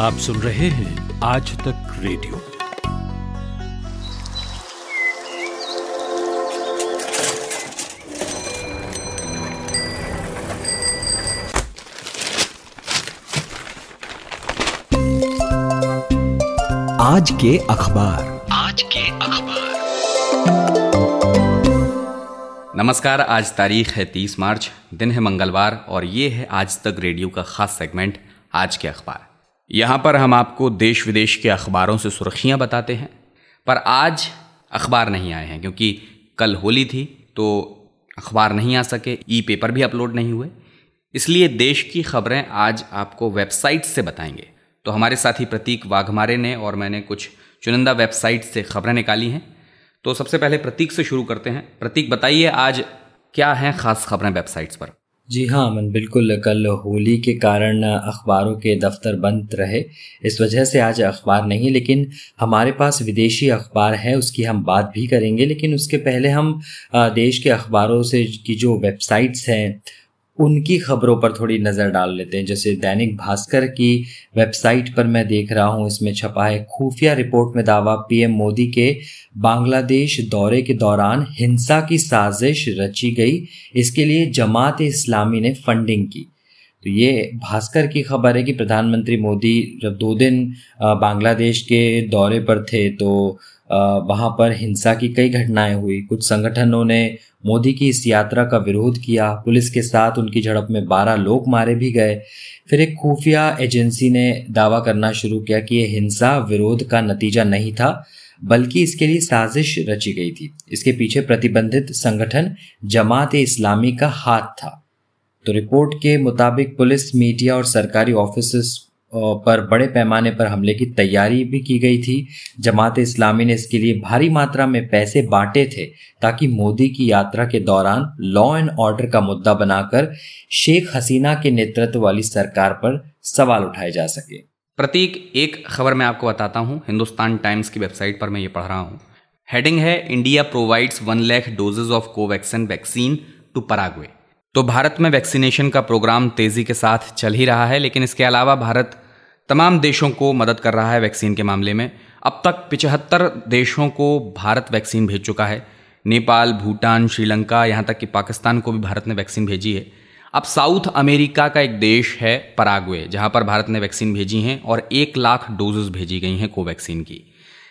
आप सुन रहे हैं आज तक रेडियो। आज के अखबार। आज के अखबार। नमस्कार, आज तारीख है 30 मार्च, दिन है मंगलवार और ये है आज तक रेडियो का खास सेगमेंट, आज के अखबार। यहाँ पर हम आपको देश विदेश के अखबारों से सुर्खियाँ बताते हैं, पर आज अखबार नहीं आए हैं, क्योंकि कल होली थी तो अखबार नहीं आ सके ई पेपर भी अपलोड नहीं हुए। इसलिए देश की खबरें आज आपको वेबसाइट से बताएँगे। तो हमारे साथी प्रतीक वाघमारे ने और मैंने कुछ चुनिंदा वेबसाइट से खबरें निकाली हैं। तो सबसे पहले प्रतीक से शुरू करते हैं। प्रतीक, बताइए आज क्या हैं खास खबरें वेबसाइट्स पर? जी हाँ अमन बिल्कुल कल होली के कारण अखबारों के दफ्तर बंद रहे। इस वजह से आज अखबार नहीं, लेकिन हमारे पास विदेशी अखबार है, उसकी हम बात भी करेंगे, लेकिन उसके पहले हम देश के अखबारों से की जो वेबसाइट्स हैं उनकी खबरों पर थोड़ी नज़र डाल लेते हैं। जैसे दैनिक भास्कर की वेबसाइट पर मैं देख रहा हूँ, इसमें छपा है, खुफिया रिपोर्ट में दावा, पीएम मोदी के बांग्लादेश दौरे के दौरान हिंसा की साजिश रची गई। इसके लिए जमात इस्लामी ने फंडिंग की। तो ये भास्कर की खबर है कि प्रधानमंत्री मोदी जब दो दिन बांग्लादेश के दौरे पर थे तो वहाँ पर हिंसा की कई घटनाएँ हुई। कुछ संगठनों ने मोदी की इस यात्रा का विरोध किया। पुलिस के साथ उनकी झड़प में बारह लोग मारे भी गए। फिर एक खुफिया एजेंसी ने दावा करना शुरू किया कि यह हिंसा विरोध का नतीजा नहीं था, बल्कि इसके लिए साजिश रची गई थी। इसके पीछे प्रतिबंधित संगठन जमात इस्लामी का हाथ था। तो रिपोर्ट के मुताबिक पुलिस, मीडिया और सरकारी ऑफ़िस पर बड़े पैमाने पर हमले की तैयारी भी की गई थी। जमात इस्लामी ने इसके लिए भारी मात्रा में पैसे बांटे थे ताकि मोदी की यात्रा के दौरान लॉ एंड ऑर्डर का मुद्दा बनाकर शेख हसीना के नेतृत्व वाली सरकार पर सवाल उठाए जा सके। प्रतीक, एक खबर मैं आपको बताता हूँ। हिंदुस्तान टाइम्स की वेबसाइट पर मैं ये पढ़ रहा हूँ। हेडिंग है, India provides one lakh doses of Covaxin vaccine to Paraguay तो भारत में वैक्सीनेशन का प्रोग्राम तेज़ी के साथ चल ही रहा है, लेकिन इसके अलावा भारत तमाम देशों को मदद कर रहा है वैक्सीन के मामले में। अब तक पिचहत्तर देशों को भारत वैक्सीन भेज चुका है। नेपाल, भूटान, श्रीलंका, यहाँ तक कि पाकिस्तान को भी भारत ने वैक्सीन भेजी है। अब साउथ अमेरिका का एक देश है पराग्वे, जहाँ पर भारत ने वैक्सीन भेजी हैं और एक लाख डोजेज भेजी गई हैं कोवैक्सीन की।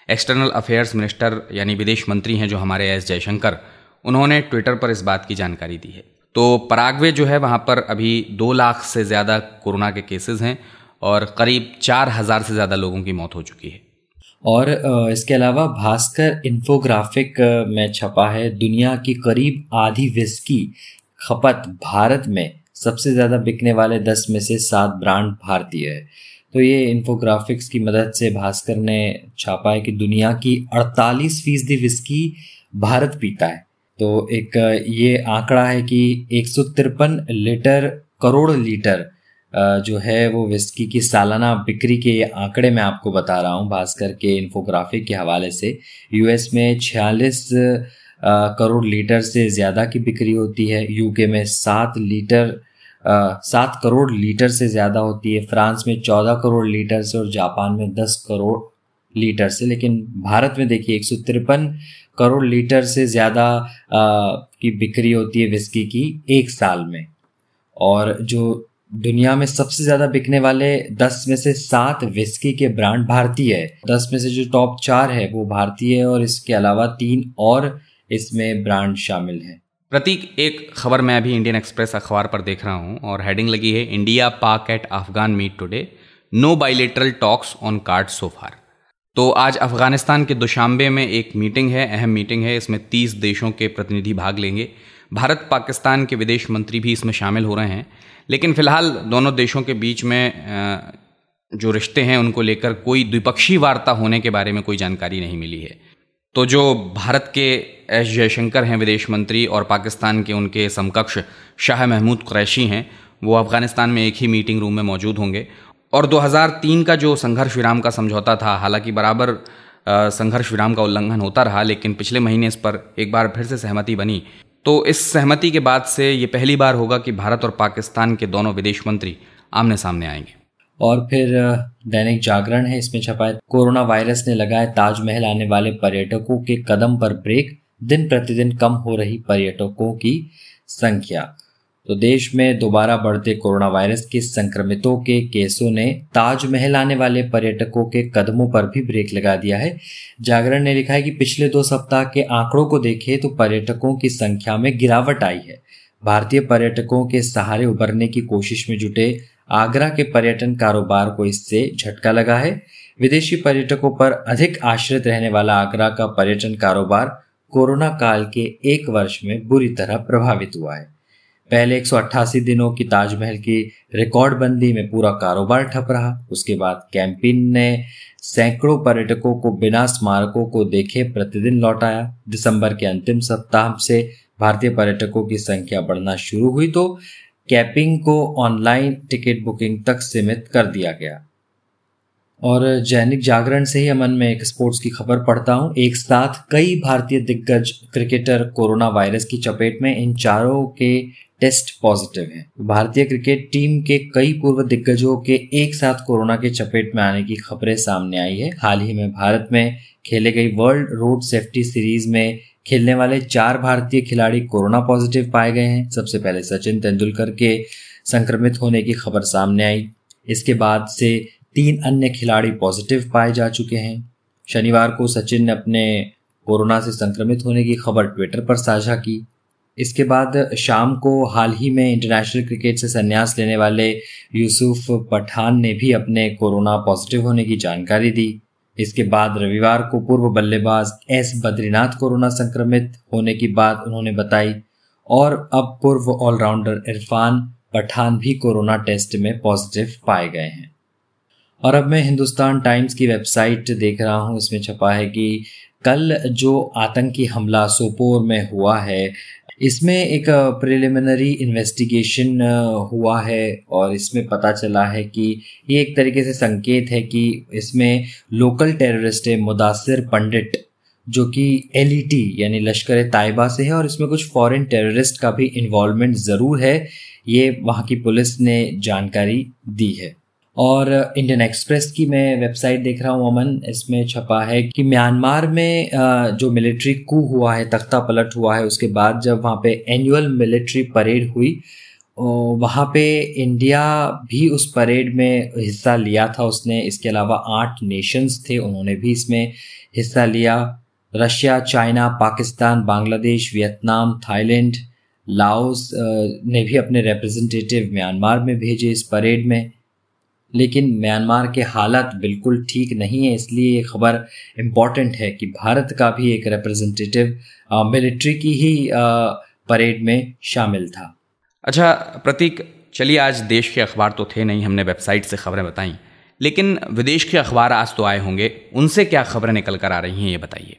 एक्सटर्नल अफेयर्स मिनिस्टर यानी विदेश मंत्री हैं जो हमारे एस जयशंकर, उन्होंने ट्विटर पर इस बात की जानकारी दी है। तो पराग्वे जो है वहाँ पर अभी दो लाख से ज़्यादा कोरोना के केसेस हैं और करीब चार हज़ार से ज़्यादा लोगों की मौत हो चुकी है। और इसके अलावा भास्कर इन्फोग्राफिक में छपा है, दुनिया की करीब आधी विस्की खपत भारत में सबसे ज़्यादा बिकने वाले दस में से सात ब्रांड भारतीय है। तो ये इन्फोग्राफिक्स की मदद से भास्कर ने छापा है कि दुनिया की 48 फ़ीसदी विस्की भारत पीता है। तो एक, ये आंकड़ा है कि एक सौ तिरपन लीटर, करोड़ लीटर जो है वो विस्की की सालाना बिक्री के आंकड़े मैं आपको बता रहा हूँ, भास्कर के इन्फोग्राफिक के हवाले से। यूएस में छियालीस करोड़ लीटर से ज़्यादा की बिक्री होती है। यूके में सात लीटर सात करोड़ लीटर से ज़्यादा होती है। फ्रांस में चौदह करोड़ लीटर से और जापान में दस करोड़ लीटर से। लेकिन भारत में देखिए एक सौ तिरपन करोड़ लीटर से ज़्यादा की बिक्री होती है विस्की की एक साल में। और जो दुनिया में सबसे ज़्यादा बिकने वाले दस में से सात विस्की के ब्रांड भारतीय है। दस में से जो टॉप चार है, वो भारतीय है और इसके अलावा तीन और इसमें ब्रांड शामिल है। प्रतीक, एक खबर मैं अभी इंडियन एक्सप्रेस अखबार पर देख रहा हूँ और हेडिंग लगी है India Pak at Afghan meet today no bilateral talks on card so far तो आज अफ़गानिस्तान के दुशांबे में एक मीटिंग है, अहम मीटिंग है, इसमें तीस देशों के प्रतिनिधि भाग लेंगे। भारत, पाकिस्तान के विदेश मंत्री भी इसमें शामिल हो रहे हैं। लेकिन फ़िलहाल दोनों देशों के बीच में जो रिश्ते हैं, उनको लेकर कोई द्विपक्षीय वार्ता होने के बारे में कोई जानकारी नहीं मिली है। तो जो भारत के एस जयशंकर हैं विदेश मंत्री और पाकिस्तान के उनके समकक्ष शाह महमूद क्रैशी हैं, वो अफ़गानिस्तान में एक ही मीटिंग रूम में मौजूद होंगे। और 2003 का जो संघर्ष विराम का समझौता था, हालाँकि बराबर संघर्ष विराम का उल्लंघन होता रहा, लेकिन पिछले महीने इस पर एक बार फिर से सहमति बनी। तो इस सहमति के बाद से ये पहली बार होगा कि भारत और पाकिस्तान के दोनों विदेश मंत्री आमने सामने आएँगे। और फिर दैनिक जागरण है, इसमें छपा है कोरोना वायरस ने लगाए ताजमहल आने वाले पर्यटकों के कदम पर ब्रेक, दिन प्रतिदिन कम हो रही पर्यटकों की संख्या। तो देश में दोबारा बढ़ते कोरोना वायरस के संक्रमितों के केसों ने ताजमहल आने वाले पर्यटकों के कदमों पर भी ब्रेक लगा दिया है। जागरण ने लिखा है कि पिछले दो सप्ताह के आंकड़ों को देखें तो पर्यटकों की संख्या में गिरावट आई है। भारतीय पर्यटकों के सहारे उभरने की कोशिश में जुटे आगरा के पर्यटन कारोबार को इससे झटका लगा है। विदेशी पर्यटकों पर अधिक आश्रित रहने वाला आगरा का पर्यटन कारोबार कोरोना काल के एक वर्ष में बुरी तरह प्रभावित हुआ है। पहले एक सौ अट्ठासी दिनों की ताजमहल की रिकॉर्ड बंदी में पूरा कारोबार ठप रहा। उसके बाद कैंपिन ने सैकड़ों पर्यटकों को बिना स्मारकों को देखे प्रतिदिन लौटाया दिसंबर के अंतिम सप्ताह से भारतीय पर्यटकों की संख्या बढ़ना शुरू हुई तो कैपिंग को ऑनलाइन टिकट बुकिंग तक सीमित कर दिया गया। और दैनिक जागरण से ही अमन में एक स्पोर्ट्स की खबर पढ़ता हूँ। एक साथ कई भारतीय दिग्गज क्रिकेटर कोरोना वायरस की चपेट में। इन चारों के टेस्ट पॉजिटिव हैं। भारतीय क्रिकेट टीम के कई पूर्व दिग्गजों के एक साथ कोरोना के चपेट में आने की खबरें सामने आई है। हाल ही में भारत में खेले गई वर्ल्ड रोड सेफ्टी सीरीज़ में खेलने वाले चार भारतीय खिलाड़ी कोरोना पॉजिटिव पाए गए हैं। सबसे पहले सचिन तेंदुलकर के संक्रमित होने की खबर सामने आई। इसके बाद से तीन अन्य खिलाड़ी पॉजिटिव पाए जा चुके हैं। शनिवार को सचिन ने अपने कोरोना से संक्रमित होने की खबर ट्विटर पर साझा की। इसके बाद शाम को हाल ही में इंटरनेशनल क्रिकेट से संन्यास लेने वाले यूसुफ पठान ने भी अपने कोरोना पॉजिटिव होने की जानकारी दी। इसके बाद रविवार को पूर्व बल्लेबाज एस बद्रीनाथ कोरोना संक्रमित होने की बात उन्होंने बताई और अब पूर्व ऑलराउंडर इरफान पठान भी कोरोना टेस्ट में पॉजिटिव पाए गए हैं। और अब मैं हिंदुस्तान टाइम्स की वेबसाइट देख रहा हूँ, इसमें छपा है कि कल जो आतंकी हमला सोपोर में हुआ है इसमें एक प्रिलिमिनरी इन्वेस्टिगेशन हुआ है और इसमें पता चला है कि ये एक तरीके से संकेत है कि इसमें लोकल टेररिस्ट है मुदासिर पंडित, जो कि एल e यानी लश्कर ताइबा से है और इसमें कुछ फॉरेन टेररिस्ट का भी इन्वॉल्वमेंट ज़रूर है। ये वहाँ की पुलिस ने जानकारी दी है। और इंडियन एक्सप्रेस की मैं वेबसाइट देख रहा हूँ, अमन। इसमें छपा है कि म्यांमार में जो मिलिट्री कू हुआ है, तख्ता पलट हुआ है, उसके बाद जब वहाँ पे एनुअल मिलिट्री परेड हुई वहाँ पे इंडिया भी उस परेड में हिस्सा लिया था। उसने इसके अलावा आठ नेशंस थे, उन्होंने भी इसमें हिस्सा लिया। Russia, China, Pakistan, Bangladesh, Vietnam, Thailand, Laos ने भी अपने रिप्रेजेंटेटिव म्यांमार में भेजे इस परेड में। लेकिन म्यांमार के हालात बिल्कुल ठीक नहीं है इसलिए ये खबर इंपॉर्टेंट है कि भारत का भी एक रिप्रेजेंटेटिव मिलिट्री की ही आ, परेड में शामिल था। अच्छा प्रतीक चलिए आज देश के अखबार तो थे नहीं हमने वेबसाइट से खबरें बताई लेकिन विदेश के अखबार आज तो आए होंगे उनसे क्या खबरें निकल कर आ रही हैं ये बताइए।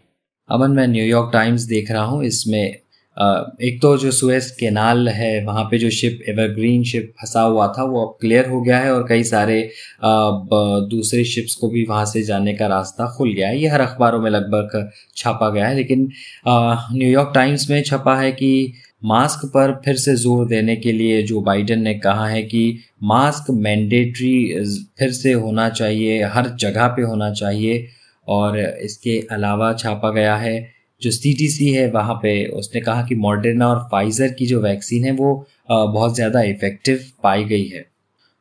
अमन मैं न्यूयॉर्क टाइम्स देख रहा हूँ इसमें एक तो जो सुएस केनाल है, वहाँ पे जो शिप एवरग्रीन शिप फंसा हुआ था, वो अब क्लियर हो गया है और कई सारे दूसरे शिप्स को भी वहाँ से जाने का रास्ता खुल गया है। ये हर अखबारों में लगभग छापा गया है, लेकिन न्यूयॉर्क टाइम्स में छपा है कि मास्क पर फिर से ज़ोर देने के लिए जो बाइडन ने कहा है कि मास्क मैंडेटरी फिर से होना चाहिए, हर जगह पे होना चाहिए और इसके अलावा छापा गया है जो सीटीसी है, वहाँ पे उसने कहा कि मॉडर्ना और फाइज़र की जो वैक्सीन है वो बहुत ज़्यादा इफ़ेक्टिव पाई गई है।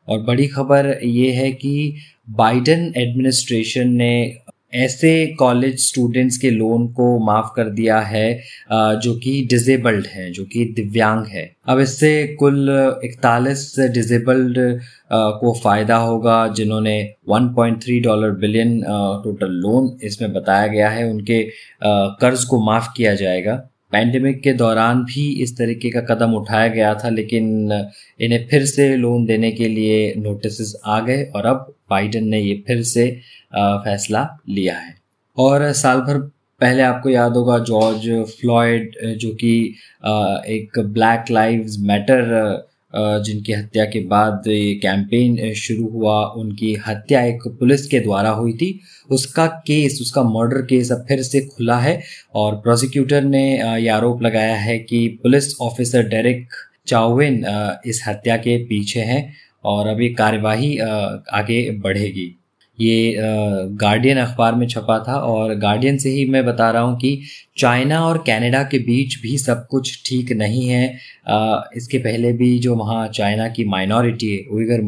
और बड़ी खबर ये है कि बाइडन एडमिनिस्ट्रेशन ने ऐसे कॉलेज स्टूडेंट्स के लोन को माफ़ कर दिया है जो कि डिजेबल्ड है, जो कि दिव्यांग है। अब इससे कुल इकतालीस डिजेबल्ड को फ़ायदा होगा, जिन्होंने 1.3 डॉलर बिलियन टोटल लोन इसमें बताया गया है, उनके कर्ज को माफ़ किया जाएगा। पैंडमिक के दौरान भी इस तरीके का कदम उठाया गया था, लेकिन इन्हें फिर से लोन देने के लिए नोटिस आ गए और अब बाइडन ने ये फिर से फैसला लिया है। और साल भर पहले आपको याद होगा जॉर्ज फ्लॉयड जो कि एक ब्लैक लाइव्स मैटर जिनकी हत्या के बाद ये कैंपेन शुरू हुआ, उनकी हत्या एक पुलिस के द्वारा हुई थी। उसका केस उसका मर्डर केस अब फिर से खुला है और प्रोसिक्यूटर ने ये आरोप लगाया है कि पुलिस ऑफिसर डेरिक चाउविन इस हत्या के पीछे हैं और अब ये कार्यवाही आगे बढ़ेगी। ये गार्डियन अखबार में छपा था और गार्डियन से ही मैं बता रहा हूँ कि चाइना और कनाडा के बीच भी सब कुछ ठीक नहीं है। इसके पहले भी जो वहाँ चाइना की माइनॉरिटी है उइगर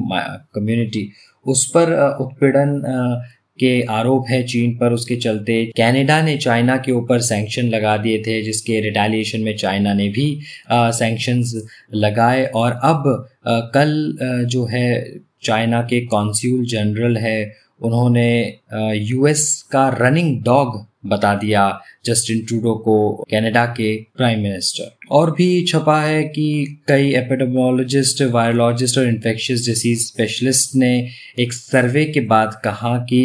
कम्युनिटी उस पर उत्पीड़न के आरोप है चीन पर उसके चलते। कनाडा ने चाइना के ऊपर सैंक्शन लगा दिए थे जिसके रिटेलिएशन में चाइना ने भी सैंक्शंस लगाए और अब आ, कल आ, जो है चाइना के कॉन्स्यूल जनरल है उन्होंने यूएस का रनिंग डॉग बता दिया जस्टिन ट्रूडो को कनाडा के प्राइम मिनिस्टर और भी छपा है कि कई एपिडेमोलॉजिस्ट वायरोलॉजिस्ट और इन्फेक्शियस डिसीज स्पेशलिस्ट ने एक सर्वे के बाद कहा कि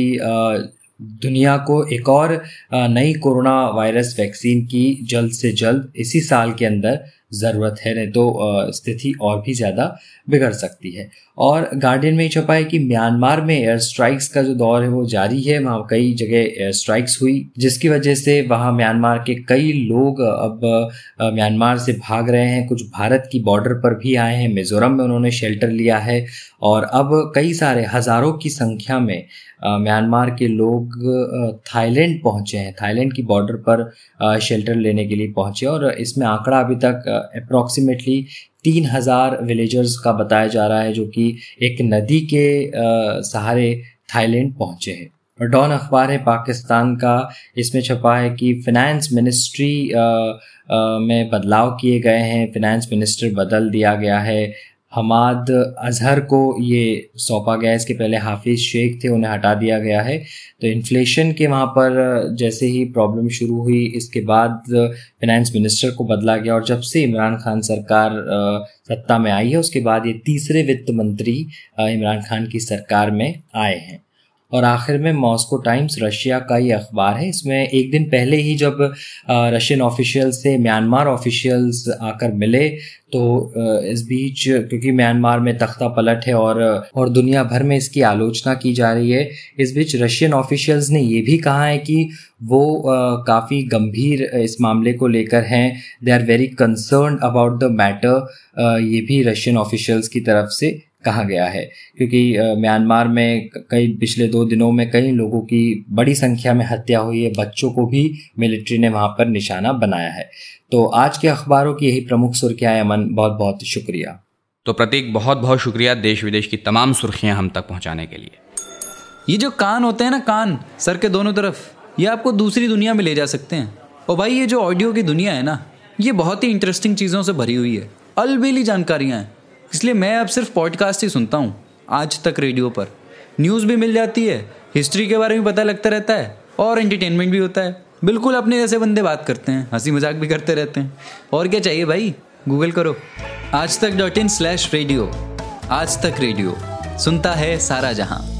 दुनिया को एक और नई कोरोना वायरस वैक्सीन की जल्द से जल्द इसी साल के अंदर ज़रूरत है, नहीं तो स्थिति और भी ज़्यादा बिगड़ सकती है। और गार्डियन में छपा है कि म्यांमार में एयर स्ट्राइक्स का जो दौर है वो जारी है। वहाँ कई जगह एयर स्ट्राइक्स हुई, जिसकी वजह से वहाँ म्यांमार के कई लोग अब म्यांमार से भाग रहे हैं। कुछ भारत की बॉर्डर पर भी आए हैं। मिजोरम में उन्होंने शेल्टर लिया है। और अब कई सारे, हज़ारों की संख्या में म्यांमार के लोग थाईलैंड पहुँचे हैं। थाईलैंड की बॉर्डर पर शेल्टर लेने के लिए पहुँचे और इसमें आंकड़ा अभी तक अप्रोक्सीमेटली तीन हज़ार विलेजर्स का बताया जा रहा है, जो कि एक नदी के सहारे थाईलैंड पहुँचे हैं। और डॉन अखबार है, पाकिस्तान का, इसमें छपा है कि फिनेंस मिनिस्ट्री में बदलाव किए गए हैं। फिनेंस मिनिस्टर बदल दिया गया है। हमाद अजहर को ये सौंपा गया है। इसके पहले हाफिज़ शेख थे, उन्हें हटा दिया गया है। तो इन्फ्लेशन के वहाँ पर, जैसे ही प्रॉब्लम शुरू हुई, इसके बाद फिनेंस मिनिस्टर को बदला गया और जब से इमरान खान सरकार सत्ता में आई है, उसके बाद ये तीसरे वित्त मंत्री इमरान खान की सरकार में आए हैं। और आखिर में मॉस्को टाइम्स रशिया का ही अखबार है। इसमें एक दिन पहले ही जब रशियन ऑफिशियल्स से म्यांमार ऑफिशियल्स आकर मिले तो इस बीच क्योंकि म्यांमार में तख्ता पलट है और और दुनिया भर में इसकी आलोचना की जा रही है, इस बीच रशियन ऑफिशियल्स ने ये भी कहा है कि वो काफ़ी गंभीर इस मामले को लेकर हैं। They are very concern about the matter ये भी रशियन ऑफिशियल्स की तरफ़ से कहा गया है। क्योंकि म्यांमार में कई, पिछले दो दिनों में कई लोगों की बड़ी संख्या में हत्या हुई है। बच्चों को भी मिलिट्री ने वहाँ पर निशाना बनाया है। तो आज के अखबारों की यही प्रमुख सुर्खियाँ अमन बहुत बहुत शुक्रिया। तो प्रतीक बहुत बहुत शुक्रिया देश विदेश की तमाम सुर्खियाँ हम तक पहुँचाने के लिए। ये जो कान होते हैं ना, कान, सर के दोनों तरफ़, ये आपको दूसरी दुनिया में ले जा सकते हैं। और भाई, ये जो ऑडियो की दुनिया है ना, ये बहुत ही इंटरेस्टिंग चीज़ों से भरी हुई है। अलबेली जानकारियाँ हैं। इसलिए मैं अब सिर्फ़ पॉडकास्ट ही सुनता हूँ, आज तक रेडियो पर। न्यूज़ भी मिल जाती है हिस्ट्री के बारे में पता लगता रहता है, और एंटरटेनमेंट भी होता है। बिल्कुल अपने जैसे बंदे बात करते हैं, हँसी मज़ाक भी करते रहते हैं। और क्या चाहिए भाई? गूगल करो। आज तक डॉट इन स्लैश रेडियो आज तक रेडियो सुनता है सारा जहाँ।